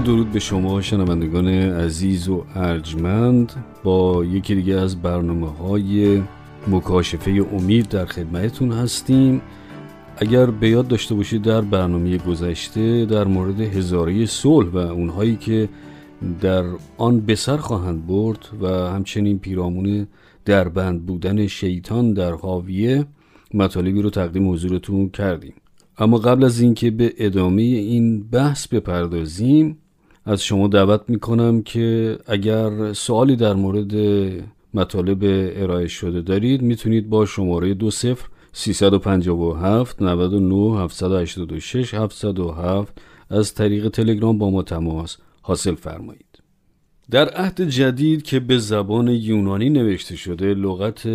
درود به شما شنوندگان عزیز و ارجمند با یکی دیگه از برنامه های مکاشفه امید در خدمتتون هستیم. اگر به یاد داشته باشید در برنامه گذشته در مورد هزاره صلح و اونهایی که در آن بسر خواهند برد و همچنین پیرامون دربند بودن شیطان در حاویه مطالبی رو تقدیم حضورتون کردیم. اما قبل از اینکه به ادامه این بحث بپردازیم از شما دعوت می‌کنم که اگر سوالی در مورد مطالب ارائه شده دارید می‌تونید با شماره دو صفر 357 99 786 707 از طریق تلگرام با ما تماس حاصل فرمایید. در عهد جدید که به زبان یونانی نوشته شده لغت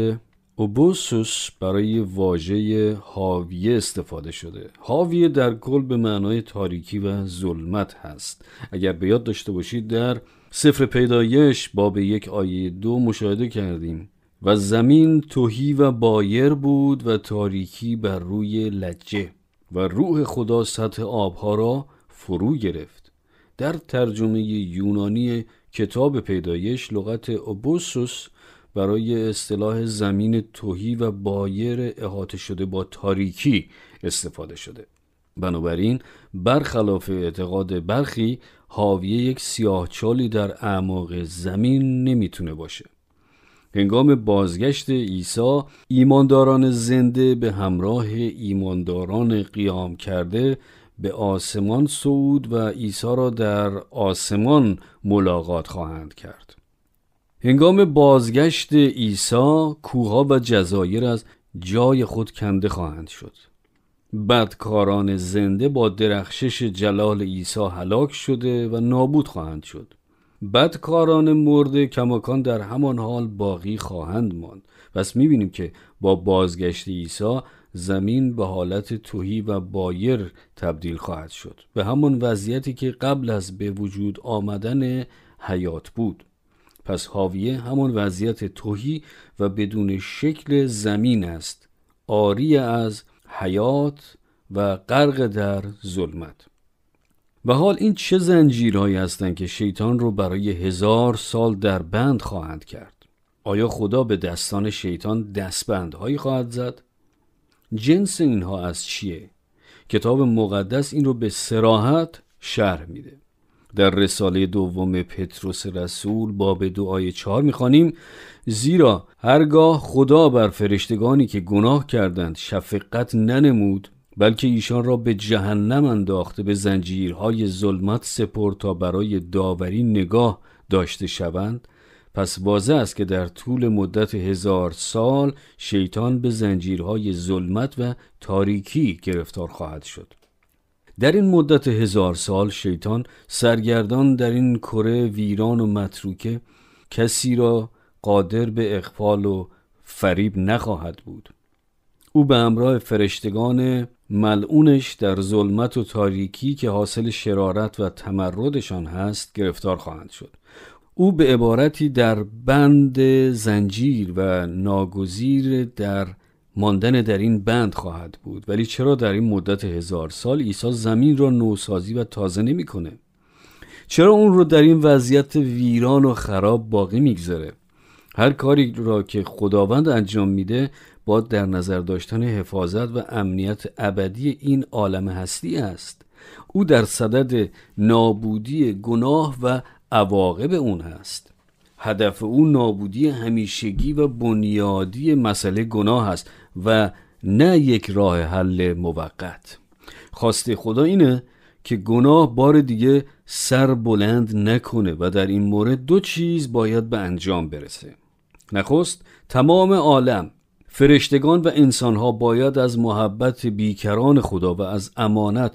اوبوسوس برای واژه حاویه استفاده شده. حاویه در کل به معنای تاریکی و ظلمت هست. اگر به یاد داشته باشید در سفر پیدایش باب یک آیه دو مشاهده کردیم و زمین توهی و بایر بود و تاریکی بر روی لجه و روح خدا سطح آبها را فرو گرفت. در ترجمه یونانی کتاب پیدایش لغت اوبوسوس برای اصطلاح زمین توهی و بایر احاطه شده با تاریکی استفاده شده. بنابراین برخلاف اعتقاد برخی حاویه یک سیاهچالی در اعماق زمین نمی‌تونه باشه. هنگام بازگشت عیسی ایمانداران زنده به همراه ایمانداران قیام کرده به آسمان صعود و عیسی را در آسمان ملاقات خواهند کرد. هنگام بازگشت عیسی کوها و جزایر از جای خود کنده خواهند شد. بدکاران زنده با درخشش جلال عیسی هلاک شده و نابود خواهند شد. بدکاران مرده کماکان در همان حال باقی خواهند ماند. پس می‌بینیم که با بازگشت عیسی زمین به حالت توهی و بایر تبدیل خواهد شد. به همان وضعیتی که قبل از به وجود آمدن حیات بود. پس حاویه همان وضعیت توهی و بدون شکل زمین است آری از حیات و غرق در ظلمت و حال این چه زنجیرهایی هستند که شیطان رو برای هزار سال در بند خواهند کرد آیا خدا به دستان شیطان دستبندهایی خواهد زد؟ جنس اینها از چیه؟ کتاب مقدس این رو به سراحت شرح میده در رساله دوم پتروس رسول باب دو آیه چهار می‌خوانیم زیرا هرگاه خدا بر فرشتگانی که گناه کردند شفقت ننمود بلکه ایشان را به جهنم انداخته به زنجیرهای ظلمت سپرد تا برای داوری نگاه داشته شوند پس واضح است که در طول مدت هزار سال شیطان به زنجیرهای ظلمت و تاریکی گرفتار خواهد شد. در این مدت هزار سال شیطان سرگردان در این کره ویران و متروکه کسی را قادر به اقفال و فریب نخواهد بود. او به همراه فرشتگان ملعونش در ظلمت و تاریکی که حاصل شرارت و تمردشان هست گرفتار خواهند شد. او به عبارتی در بند زنجیر و ناگزیر در ماندن در این بند خواهد بود. ولی چرا در این مدت هزار سال عیسی زمین را نوسازی و تازه نمی‌کنه؟ چرا اون رو در این وضعیت ویران و خراب باقی می‌گذاره؟ هر کاری را که خداوند انجام میده با در نظر داشتن حفاظت و امنیت ابدی این عالم هستی است. او در صدد نابودی گناه و عواقب اون هست. هدف او نابودی همیشگی و بنیادی مسئله گناه است و نه یک راه حل موقت. خواسته خدا اینه که گناه بار دیگه سر بلند نکنه و در این مورد دو چیز باید به انجام برسه. نخست تمام عالم فرشتگان و انسانها باید از محبت بیکران خدا و از امانت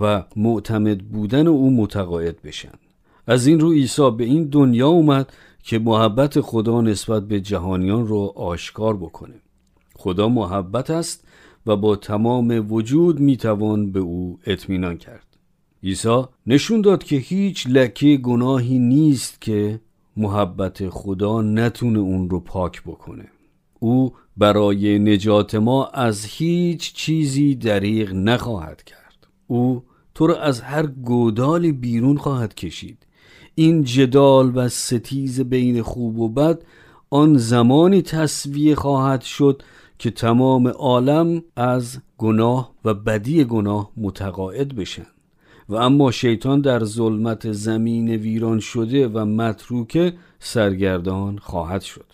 و معتمد بودن او متقاعد بشن. از این رو عیسی به این دنیا اومد که محبت خدا نسبت به جهانیان رو آشکار بکنه. خدا محبت است و با تمام وجود می‌توان به او اطمینان کرد. عیسی نشون داد که هیچ لکه گناهی نیست که محبت خدا نتونه اون رو پاک بکنه. او برای نجات ما از هیچ چیزی دریغ نخواهد کرد. او تو رو از هر گودال بیرون خواهد کشید. این جدال و ستیز بین خوب و بد آن زمانی تصویه خواهد شد که تمام عالم از گناه و بدی گناه متقاعد بشن. و اما شیطان در ظلمت زمین ویران شده و متروکه سرگردان خواهد شد.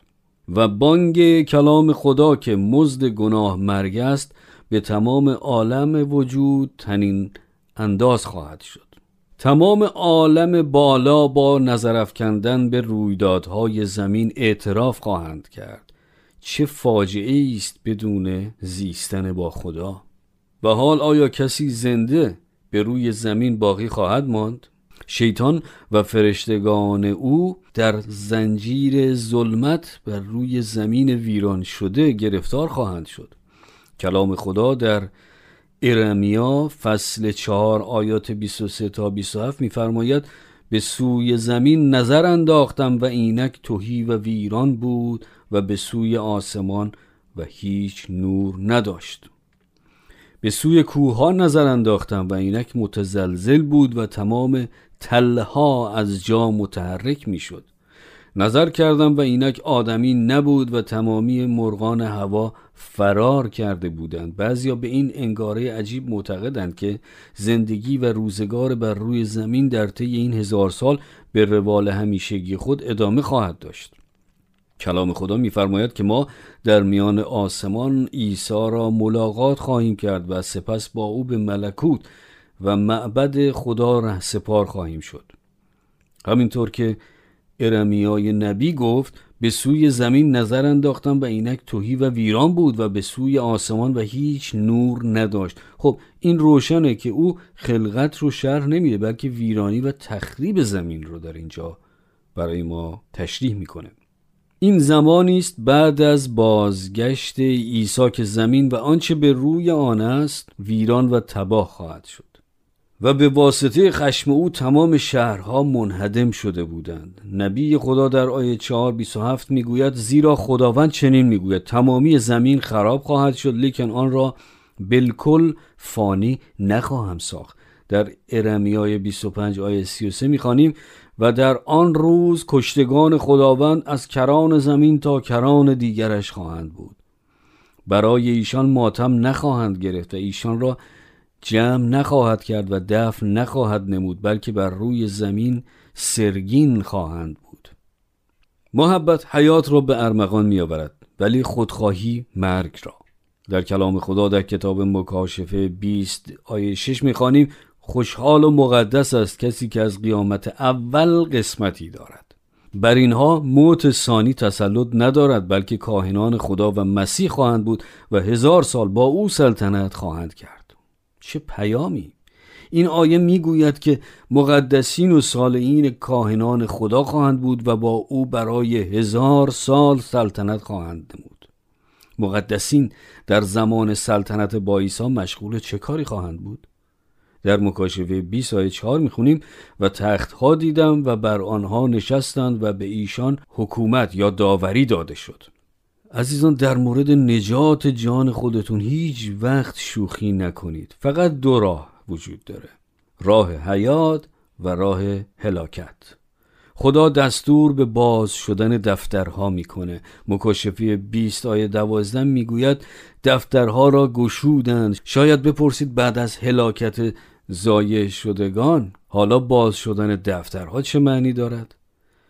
و بانگ کلام خدا که مزد گناه مرگ است به تمام عالم وجود تنین انداز خواهد شد. تمام عالم بالا با نظر به رویدادهای زمین اعتراف خواهند کرد. چه فاجعه است بدون زیستن با خدا. و حال آیا کسی زنده به روی زمین باقی خواهد ماند؟ شیطان و فرشتگان او در زنجیر ظلمت بر روی زمین ویران شده گرفتار خواهند شد. کلام خدا در ارمیا فصل چهار آیات 23 تا 27 میفرماید به سوی زمین نظر انداختم و اینک توهی و ویران بود و به سوی آسمان و هیچ نور نداشت. به سوی کوه نظر انداختم و اینک متزلزل بود و تمام تله از جا متحرک می‌شد. نظر کردم و اینک آدمی نبود و تمامی مرغان هوا فرار کرده بودند. بعضیا به این انگاره عجیب معتقدند که زندگی و روزگار بر روی زمین در طی این هزار سال به روال همیشگی خود ادامه خواهد داشت. کلام خدا میفرماید که ما در میان آسمان عیسی را ملاقات خواهیم کرد و سپس با او به ملکوت و معبد خدا ره سپار خواهیم شد. همینطور که ارمیای نبی گفت به سوی زمین نظر انداختم و اینک توهی و ویران بود و به سوی آسمان و هیچ نور نداشت. خب این روشنه که او خلقت رو شرح نمیده بلکه ویرانی و تخریب زمین رو در اینجا برای ما تشریح می‌کنه. این زمانی است بعد از بازگشت عیسی که زمین و آنچه به روی آن است ویران و تباه خواهد شد. و به واسطه خشم او تمام شهرها منهدم شده بودند. نبی خدا در آیه 4 27 می‌گوید زیرا خداوند چنین می‌گوید تمامی زمین خراب خواهد شد لیکن آن را بالکل فانی نخواهم ساخت. در ارمیای 25 آیه 33 می‌خوانیم و در آن روز کشتگان خداوند از کران زمین تا کران دیگرش خواهند بود. برای ایشان ماتم نخواهند گرفت و ایشان را جمع نخواهد کرد و دفن نخواهد نمود بلکه بر روی زمین سرگین خواهند بود. محبت حیات را به ارمغان می آورد ولی خودخواهی مرگ را. در کلام خدا در کتاب مکاشفه 20 آیه 6 می‌خوانیم خوشحال و مقدس است کسی که از قیامت اول قسمتی دارد. بر اینها موت ثانی تسلط ندارد بلکه کاهنان خدا و مسیح خواهند بود و هزار سال با او سلطنت خواهند کرد. چه پیامی؟ این آیه می‌گوید که مقدسین و صالحین کاهنان خدا خواهند بود و با او برای هزار سال سلطنت خواهند نمود. مقدسین در زمان سلطنت با عیسی مشغول چه کاری خواهند بود؟ در مکاشفه 20 آیه 4 می‌خونیم و تختها دیدم و بر آنها نشستند و به ایشان حکومت یا داوری داده شد. عزیزان در مورد نجات جان خودتون هیچ وقت شوخی نکنید. فقط دو راه وجود داره. راه حیات و راه هلاکت. خدا دستور به باز شدن دفترها می‌کنه. مکاشفه 20 آیه 12 می‌گوید دفترها را گشودند. شاید بپرسید بعد از هلاکت زایه شدگان حالا باز شدن دفترها چه معنی دارد؟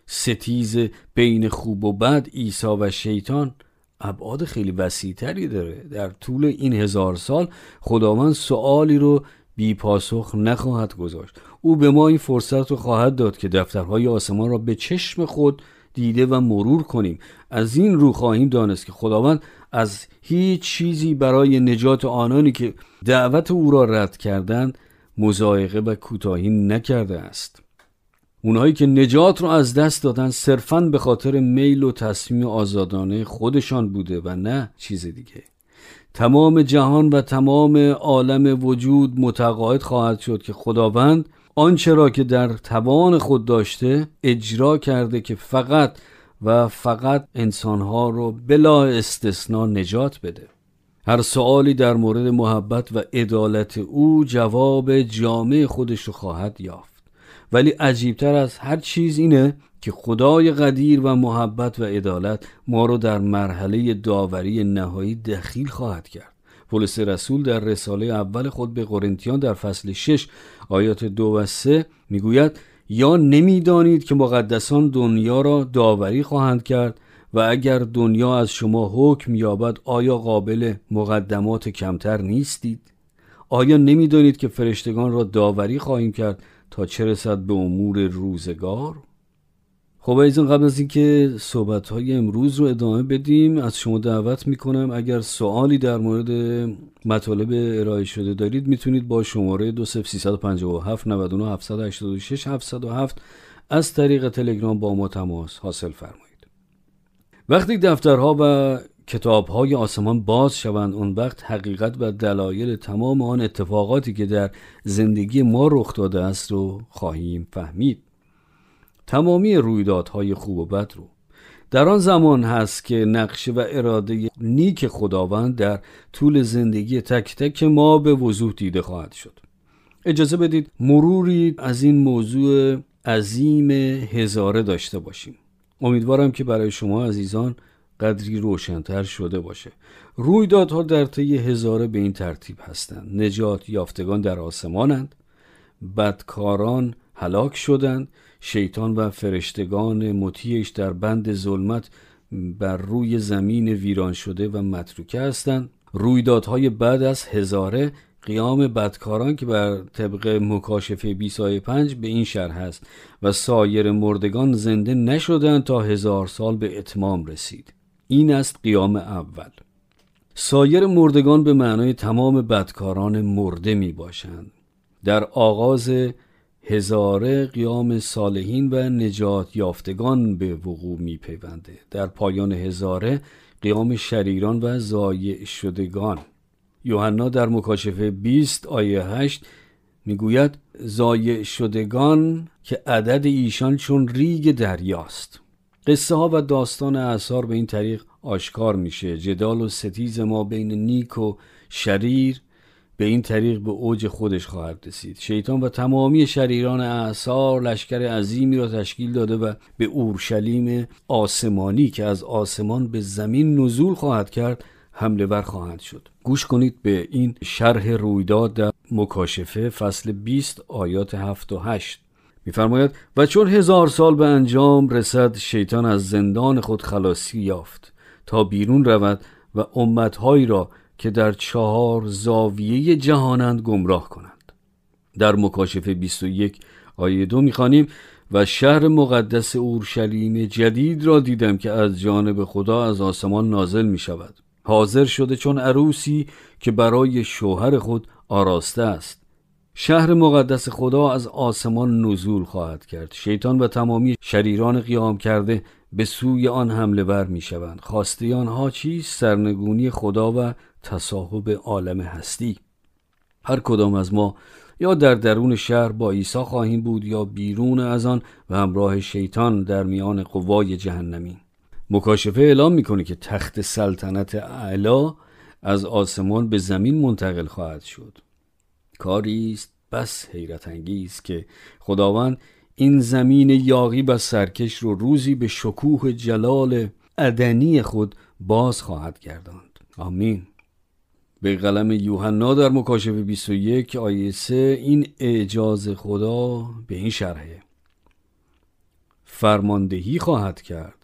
ستیز بین خوب و بد عیسی و شیطان. ابعاد خیلی وسیعتری داره. در طول این هزار سال خداوند سوالی رو بی پاسخ نخواهد گذاشت. او به ما این فرصت رو خواهد داد که دفترهای آسمان را به چشم خود دیده و مرور کنیم. از این رو خواهیم دانست که خداوند از هیچ چیزی برای نجات آنانی که دعوت او را رد کردند مزایقه و کوتاهی نکرده است. اونهایی که نجات رو از دست دادن صرفا به خاطر میل و تصمیم آزادانه خودشان بوده و نه چیز دیگه. تمام جهان و تمام عالم وجود متقاعد خواهد شد که خداوند آنچه را که در توان خود داشته اجرا کرده که فقط و فقط انسانها رو بلا استثنا نجات بده. هر سوالی در مورد محبت و عدالت او جواب جامع خودش رو خواهد یافت. ولی عجیبتر از هر چیز اینه که خدای قدیر و محبت و عدالت ما رو در مرحله داوری نهایی دخیل خواهد کرد پولس رسول در رساله اول خود به قرنتیان در فصل 6 آیات دو و سه می‌گوید یا نمی‌دانید که مقدسان دنیا را داوری خواهند کرد و اگر دنیا از شما حکم یابد آیا قابل مقدمات کمتر نیستید؟ آیا نمی‌دانید که فرشتگان را داوری خواهیم کرد تا چه رسد به امور روزگار؟ خب ایزان قبل از اینکه صحبت های امروز رو ادامه بدیم از شما دعوت می‌کنم اگر سوالی در مورد مطالب ارائه شده دارید می‌تونید با شماره 2357 99 786 707 از طریق تلگرام با ما تماس حاصل فرمایید وقتی دفترها و کتابهای آسمان باز شوند. اون وقت حقیقت و دلایل تمام آن اتفاقاتی که در زندگی ما رخ داده است رو خواهیم فهمید. تمامی رویدادهای خوب و بد رو. در آن زمان هست که نقشه و اراده نیک خداوند در طول زندگی تک تک ما به وضوح دیده خواهد شد. اجازه بدید مروری از این موضوع عظیم هزاره داشته باشیم. امیدوارم که برای شما عزیزان قدری روشنتر شده باشه. رویدادها در طی هزاره به این ترتیب هستند. نجات یافتگان در آسمانند. بدکاران هلاک شدند. شیطان و فرشتگان مطیعش در بند ظلمت بر روی زمین ویران شده و متروکه هستند. رویدادهای بعد از هزاره قیام بدکاران که بر طبق مکاشفه 25 به این شرح است و سایر مردگان زنده نشدند تا هزار سال به اتمام رسید. این است قیام اول. سایر مردگان به معنای تمام بدکاران مرده می باشند در آغاز هزاره قیام صالحین و نجات یافتگان به وقوع می پیونده در پایان هزاره قیام شریران و زایع شدگان. یوحنا در مکاشفه 20 آیه 8 می‌گوید زایع شدگان که عدد ایشان چون ریگ دریاست قصه ها و داستان اثار به این طریق آشکار میشه. جدال و ستیز ما بین نیک و شریر به این طریق به اوج خودش خواهد رسید. شیطان و تمامی شریران اعثار لشکر عظیمی را تشکیل داده و به اورشلیم آسمانی که از آسمان به زمین نزول خواهد کرد حمله ور خواهند شد. گوش کنید به این شرح رویداد در مکاشفه فصل 20 آیات 7 و 8 میفرماید و چون هزار سال به انجام رسد شیطان از زندان خود خلاصی یافت تا بیرون رود و امتهایی را که در چهار زاویه جهانند گمراه کنند. در مکاشفه 21 آیه دو می‌خوانیم و شهر مقدس اورشلیم جدید را دیدم که از جانب خدا از آسمان نازل می شود حاضر شده چون عروسی که برای شوهر خود آراسته است. شهر مقدس خدا از آسمان نزول خواهد کرد. شیطان و تمامی شریران قیام کرده به سوی آن حمله ور می شوند. خواسته آنها چیست؟ سرنگونی خدا و تصاحب عالم هستی. هر کدام از ما یا در درون شهر با عیسی خواهیم بود یا بیرون از آن و همراه شیطان در میان قوای جهنمی. مکاشفه اعلام می‌کنه که تخت سلطنت اعلا از آسمان به زمین منتقل خواهد شد. کاری است بس حیرت انگیز که خداوند این زمین یاغی و سرکش رو روزی به شکوه جلال ادنی خود باز خواهد گرداند. آمین. به قلم یوحنا در مکاشفه 21 آیه 3 این اعجاز خدا به این شرحه. فرماندهی خواهد کرد.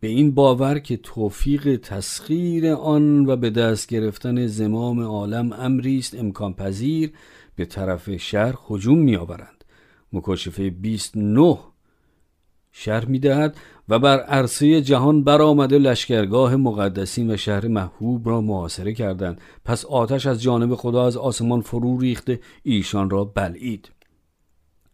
به این باور که توفیق تسخیر آن و به دست گرفتن زمام عالم امری است امکان پذیر به طرف شهر هجوم می آورند مکاشفه 29 شهر می‌دهد و بر عرصه جهان برآمده لشکرگاه مقدسین و شهر محبوب را محاصره کردند. پس آتش از جانب خدا از آسمان فرو ریخته ایشان را بلعید.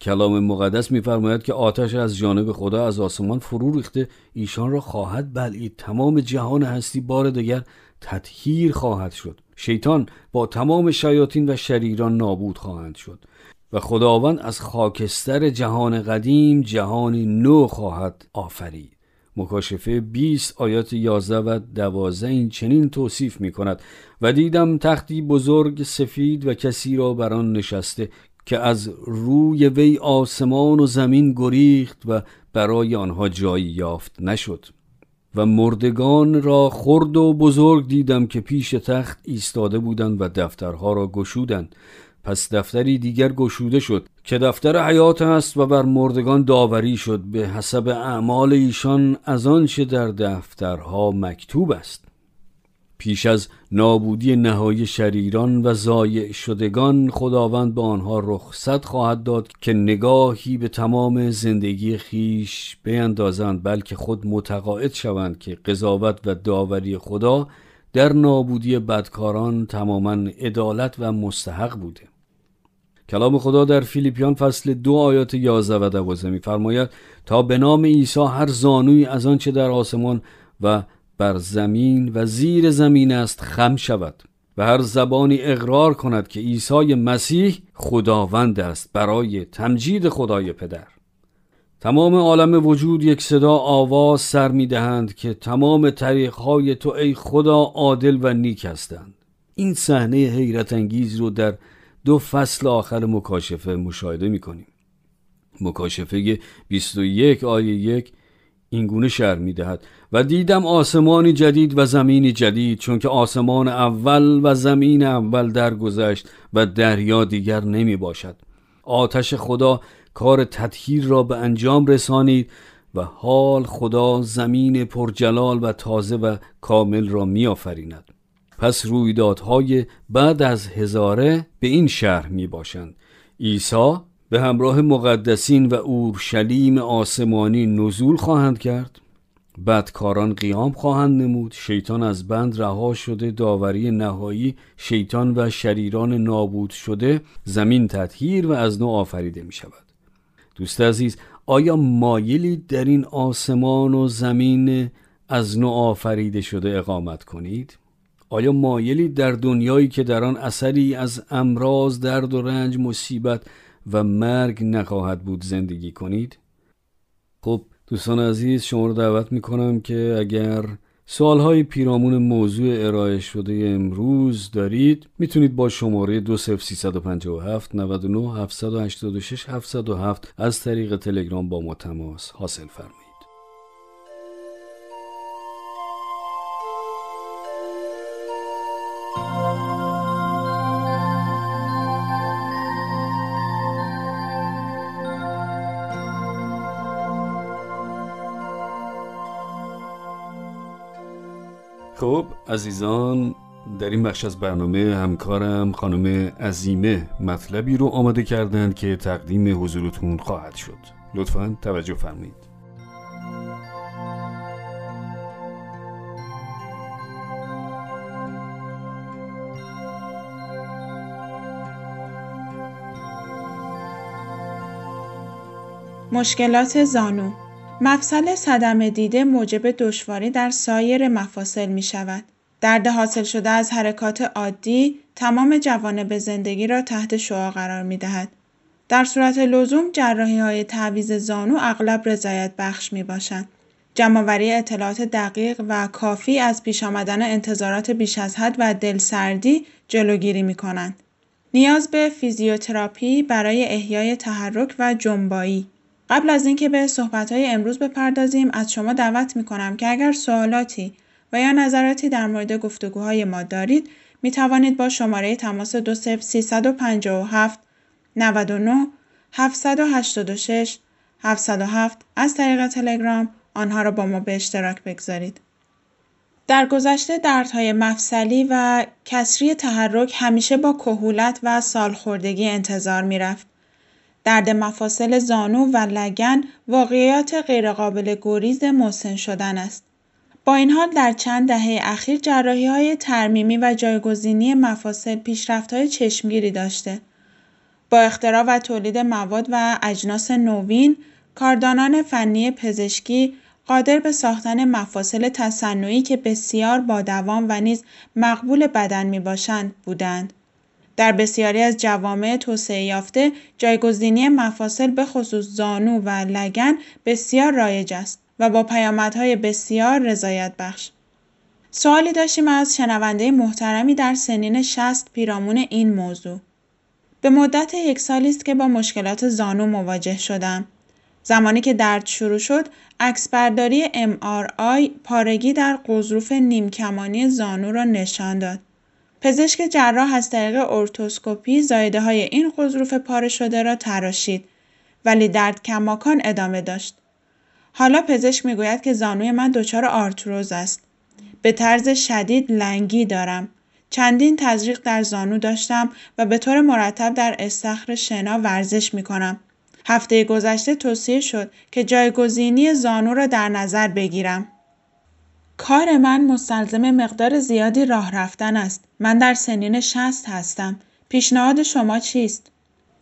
کلام مقدس میفرماید که آتش از جانب خدا از آسمان فرو ریخته. ایشان را خواهد بلعید تمام جهان هستی بار دیگر تطهیر خواهد شد. شیطان با تمام شیاطین و شریران نابود خواهند شد و خداوند از خاکستر جهان قدیم جهانی نو خواهد آفرید. مکاشفه 20 آیات 11 و 12 این چنین توصیف می کند و دیدم تختی بزرگ سفید و کسی را بر آن نشسته که از روی وی آسمان و زمین گریخت و برای آنها جایی یافت نشد. و مردگان را خرد و بزرگ دیدم که پیش تخت ایستاده بودند و دفترها را گشودند. پس دفتری دیگر گشوده شد که دفتر حیات است و بر مردگان داوری شد به حسب اعمال ایشان از آنچه در دفترها مکتوب است. پیش از نابودی نهایی شریران و زایع شدگان خداوند به آنها رخصت خواهد داد که نگاهی به تمام زندگی خیش بیندازند بلکه خود متقاعد شوند که قضاوت و داوری خدا در نابودی بدکاران تماما عدالت و مستحق بوده. کلام خدا در فیلیپیان فصل دو آیات 11 و 12 میفرماید تا به نام عیسی هر زانوی از آنچه در آسمان و بر زمین و زیر زمین است خم شود و هر زبانی اقرار کند که عیسی مسیح خداوند است برای تمجید خدای پدر. تمام عالم وجود یک صدا آواز سر می دهند که تمام طریقهای تو ای خدا عادل و نیک هستند. این صحنه حیرت انگیز رو در دو فصل آخر مکاشفه مشاهده می کنیم. مکاشفه 21 آیه 1 اینگونه شعر می دهد و دیدم آسمانی جدید و زمینی جدید چون که آسمان اول و زمین اول درگذشت و دریا دیگر نمی باشد آتش خدا کار تطهیر را به انجام رسانید و حال خدا زمین پرجلال و تازه و کامل را می آفریند پس رویدادهای بعد از هزاره به این شهر می باشند عیسی به همراه مقدسین و اورشلیم آسمانی نزول خواهند کرد. بدکاران قیام خواهند نمود. شیطان از بند رها شده داوری نهایی شیطان و شریران نابود شده زمین تطهیر و از نو آفریده می شود دوست عزیز آیا مایلی در این آسمان و زمین از نو آفریده شده اقامت کنید؟ آیا مایلی در دنیایی که در آن اثری از امراض درد و رنج مصیبت و مرگ نخواهد بود زندگی کنید؟ خب دوستان عزیز شما رو دعوت می‌کنم که اگر سوالهای پیرامون موضوع ارائه شده امروز دارید می‌تونید با شماره 20357 99 786 707 از طریق تلگرام با ما تماس حاصل فرمایید. خب عزیزان در این بخش از برنامه همکارم خانم عزیمه مطلبی رو آماده کردند که تقدیم حضورتون خواهد شد. لطفا توجه فرمایید. مشکلات زانو مفصل صدم دیده موجب دشواری در سایر مفاصل می شود. درد حاصل شده از حرکات عادی تمام جوانب زندگی را تحت شعا قرار می دهد. در صورت لزوم جراحی های تعویز زانو اغلب رضایت بخش می باشند. جمعوری اطلاعات دقیق و کافی از پیش آمدن انتظارات بیش از حد و دلسردی جلوگیری می کنند. نیاز به فیزیوتراپی برای احیای تحرک و جنبایی قبل از اینکه به صحبت‌های امروز بپردازیم از شما دعوت می‌کنم که اگر سوالاتی و یا نظراتی در مورد گفتگوهای ما دارید می توانید با شماره تماس 357 99 786 707 از طریق تلگرام آنها را با ما به اشتراک بگذارید. در گذشته دردهای مفصلی و کسری تحرک همیشه با کهولت و سالخوردگی انتظار می رفت. درد مفاصل زانو و لگن واقعیات غیرقابل گریز مسن شدن است. با این حال در چند دهه اخیر جراحی های ترمیمی و جایگزینی مفاصل پیشرفت های چشمگیری داشته. با اختراع و تولید مواد و اجناس نوین، کاردانان فنی پزشکی قادر به ساختن مفاصل تصنعی که بسیار با دوام و نیز مقبول بدن می باشند بودند. در بسیاری از جوامع توسعه یافته جایگزینی مفاصل به خصوص زانو و لگن بسیار رایج است و با پیامدهای بسیار رضایت بخش. سوالی داشتیم از شنونده محترمی در سنین شست پیرامون این موضوع. به مدت یک سالی است که با مشکلات زانو مواجه شدم. زمانی که درد شروع شد، عکسبرداری MRI پارگی در قضروف نیمکمانی زانو را نشان داد. پزشک جراح از طریق ارتوسکوپی زایده های این قضروف پاره شده را تراشید ولی درد کماکان ادامه داشت. حالا پزشک می‌گوید که زانوی من دچار آرتروز است. به طرز شدید لنگی دارم. چندین تزریق در زانو داشتم و به طور مرتب در استخر شنا ورزش می کنم. هفته گذشته توصیه شد که جایگزینی زانو را در نظر بگیرم. کار من مستلزم مقدار زیادی راه رفتن است. من در سنین شست هستم. پیشنهاد شما چیست؟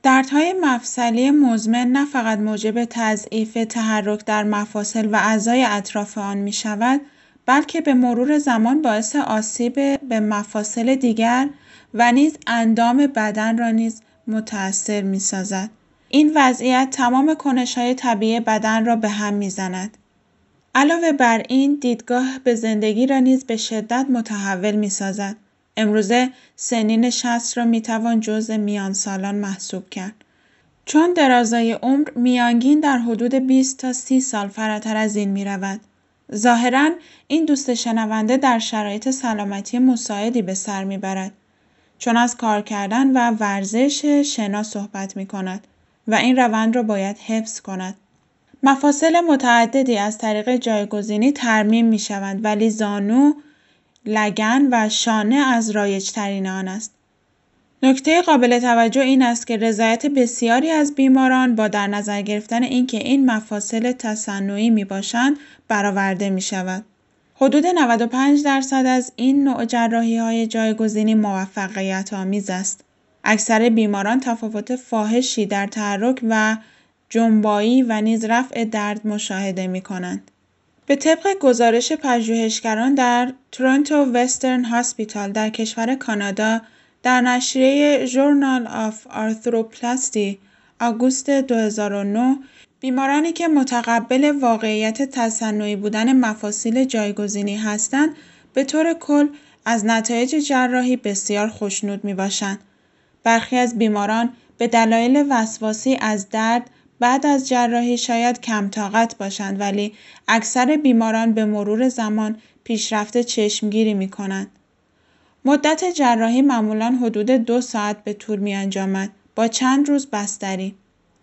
دردهای مفصلی مزمن نه فقط موجب تضعیف تحرک در مفاصل و اعضای اطراف آن می شود بلکه به مرور زمان باعث آسیب به مفاصل دیگر و نیز اندام بدن را نیز متأثر می سازد. این وضعیت تمام کنش های طبیعی بدن را به هم می زند. علاوه بر این دیدگاه به زندگی را نیز به شدت متحول می سازد. امروزه سنین شست را می توان جزء میان سالان محسوب کرد. چون درازای عمر میانگین در حدود 20 تا 30 سال فراتر از این می رود. ظاهرا این دوست شنونده در شرایط سلامتی مساعدی به سر می برد. چون از کار کردن و ورزش شنا صحبت می کند و این روند را باید حفظ کند. مفاصل متعددی از طریق جایگزینی ترمیم می شوند ولی زانو، لگن و شانه از رایجترین آن است. نکته قابل توجه این است که رضایت بسیاری از بیماران با در نظر گرفتن اینکه این مفاصل تصنعی می باشند برآورده می شود. حدود 95 درصد از این نوع جراحی های جایگزینی موفقیت آمیز است. اکثر بیماران تفاوت فاحشی در تحرک و جنبایی و نیز رفع درد مشاهده می کنند. به طبق گزارش پژوهشگران در Toronto Western Hospital در کشور کانادا در نشریه Journal of Arthroplasty آگوست 2009 بیمارانی که متقبل واقعیت تصنعی بودن مفاصل جایگزینی هستند به طور کل از نتایج جراحی بسیار خوشنود می باشند. برخی از بیماران به دلایل وسواسی از درد بعد از جراحی شاید کم طاقت باشند ولی اکثر بیماران به مرور زمان پیشرفت چشمگیری می کنند. مدت جراحی معمولا حدود دو ساعت به طول می انجامد با چند روز بستری.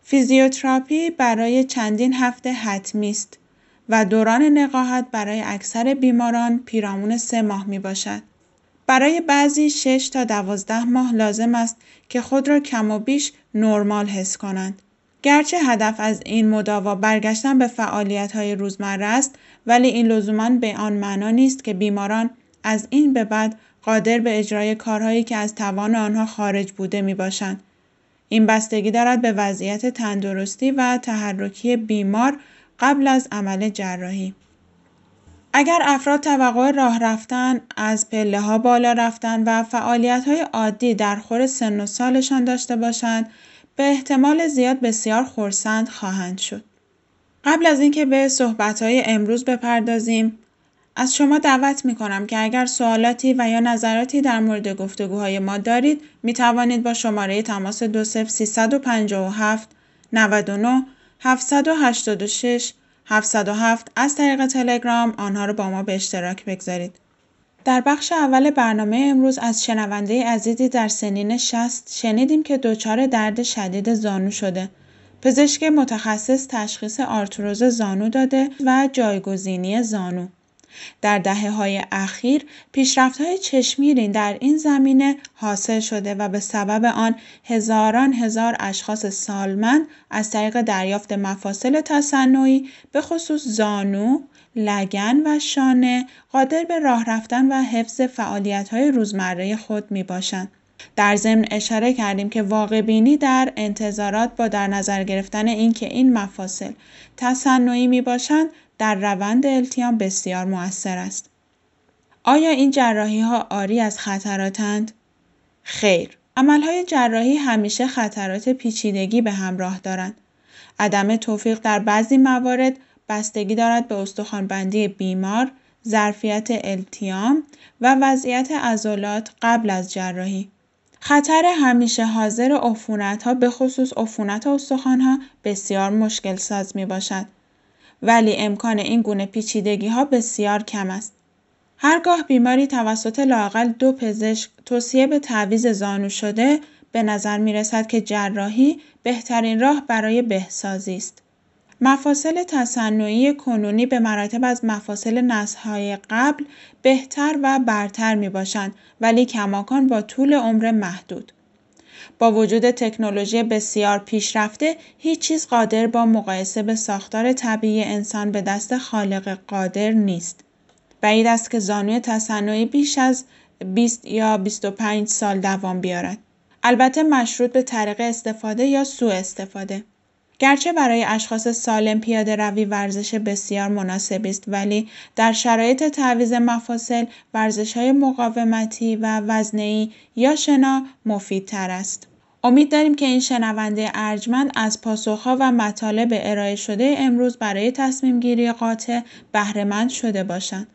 فیزیوتراپی برای چندین هفته حتمی است و دوران نقاهت برای اکثر بیماران پیرامون سه ماه می باشد. برای بعضی 6 تا دوازده ماه لازم است که خود را کم و بیش نرمال حس کنند. گرچه هدف از این مداوا برگشتن به فعالیت های روزمره است ولی این لزوما به آن معنا نیست که بیماران از این به بعد قادر به اجرای کارهایی که از توان آنها خارج بوده می باشند. این بستگی دارد به وضعیت تندرستی و تحرکی بیمار قبل از عمل جراحی. اگر افراد توقع راه رفتن، از پله ها بالا رفتن و فعالیت های عادی در خور سن و سالشان داشته باشند، به احتمال زیاد بسیار خورسند خواهند شد. قبل از اینکه به صحبت های امروز بپردازیم، از شما دعوت می کنم که اگر سوالاتی و یا نظراتی در مورد گفتگوهای ما دارید می توانید با شماره تماس 20357 99 786 707 از طریق تلگرام آنها را با ما به اشتراک بگذارید. در بخش اول برنامه امروز از شنونده عزیزی در سنین 60 شنیدیم که دچار درد شدید زانو شده. پزشک متخصص تشخیص آرتروز زانو داده و جایگزینی زانو. در دهه های اخیر پیشرفت های چشمیرین در این زمینه حاصل شده و به سبب آن هزاران هزار اشخاص سالمند از طریق دریافت مفاصل تصنعی به خصوص زانو، لگن و شانه قادر به راه رفتن و حفظ فعالیت های روزمره خود می باشند. در ضمن اشاره کردیم که واقع بینی در انتظارات با در نظر گرفتن اینکه این مفاصل تصنعی می باشند در روند التیام بسیار مؤثر است. آیا این جراحی ها آری از خطراتند؟ خیر. عملهای جراحی همیشه خطرات پیچیدگی به همراه دارند. عدم توفیق در بعضی موارد بستگی دارد به استخوانبندی بیمار، ظرفیت التیام و وضعیت عضلات قبل از جراحی. خطر همیشه حاضر عفونت ها به خصوص عفونت استخوان ها بسیار مشکل ساز می باشد. ولی امکان این گونه پیچیدگی ها بسیار کم است. هرگاه بیماری توسط لاقل دو پزشک توصیه به تعویز زانو شده به نظر می رسد که جراحی بهترین راه برای بهسازی است. مفاصل تصنعی کنونی به مراتب از مفاصل نسل‌های قبل بهتر و برتر می باشند ولی کماکان با طول عمر محدود. با وجود تکنولوژی بسیار پیشرفته هیچ چیز قادر با مقایسه به ساختار طبیعی انسان به دست خالق قادر نیست. بعید است که زانوی تصنعی بیش از 20 یا 25 سال دوام بیارد. البته مشروط به طریق استفاده یا سوء استفاده. گرچه برای اشخاص سالم پیاده روی ورزش بسیار مناسبی است ولی در شرایط تعویض مفاصل ورزش های مقاومتی و وزنی یا شنا مفیدتر است. امید داریم که این شنونده ارجمند از پاسخها و مطالب ارائه شده امروز برای تصمیم گیری قاطع بهرهمند شده باشند.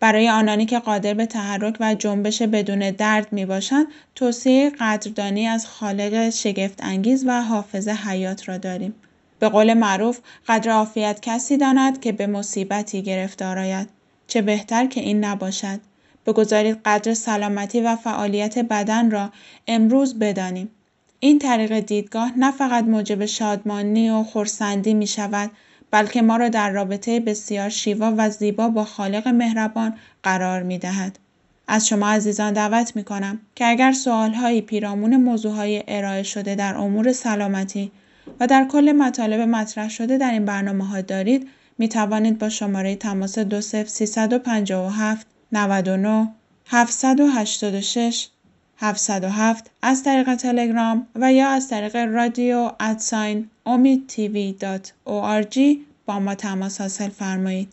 برای آنانی که قادر به تحرک و جنبش بدون درد می باشند توصیه قدردانی از خالق شگفت انگیز و حافظ حیات را داریم. به قول معروف قدر عافیت کسی داند که به مصیبتی گرفتار آید. چه بهتر که این نباشد. بگذارید قدر سلامتی و فعالیت بدن را امروز بدانیم. این طریق دیدگاه نه فقط موجب شادمانی و خورسندی می شود بلکه ما را در رابطه بسیار شیوا و زیبا با خالق مهربان قرار می دهد. از شما عزیزان دعوت می کنم که اگر سوالهایی پیرامون موضوعهای ارائه شده در امور سلامتی و در کل مطالب مطرح شده در این برنامه ها دارید می توانید با شماره تماس 20357 99 786 707 از طریق تلگرام و یا از طریق رادیو ادساین امید با ما تماس حاصل فرمایید.